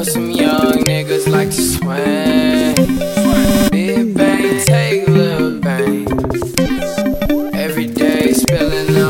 know some young niggas like to swang. Big bang, take little bang. Every day spilling up.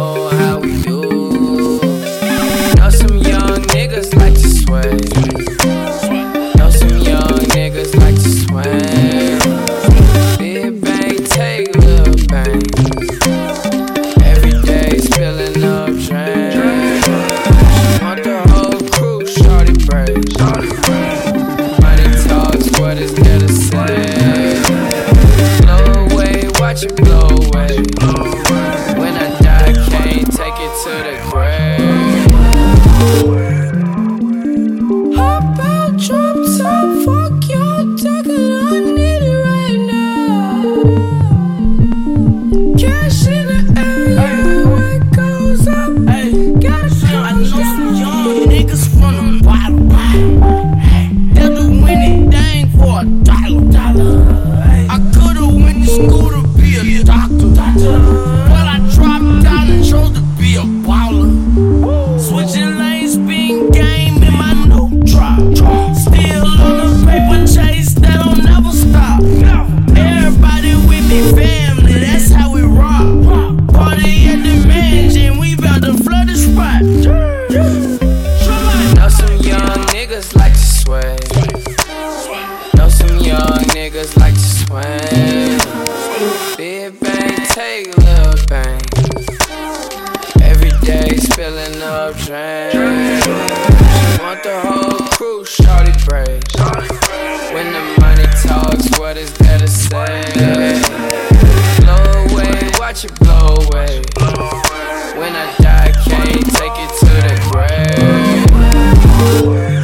oh. Know some young niggas like to swang. Know some young niggas like to swang. Big bang, take bang. Every day spilling up. Want the whole crew, shorty. When the money talks, what is to say? Blow away, watch it blow away. When I die, can't take it to the grave.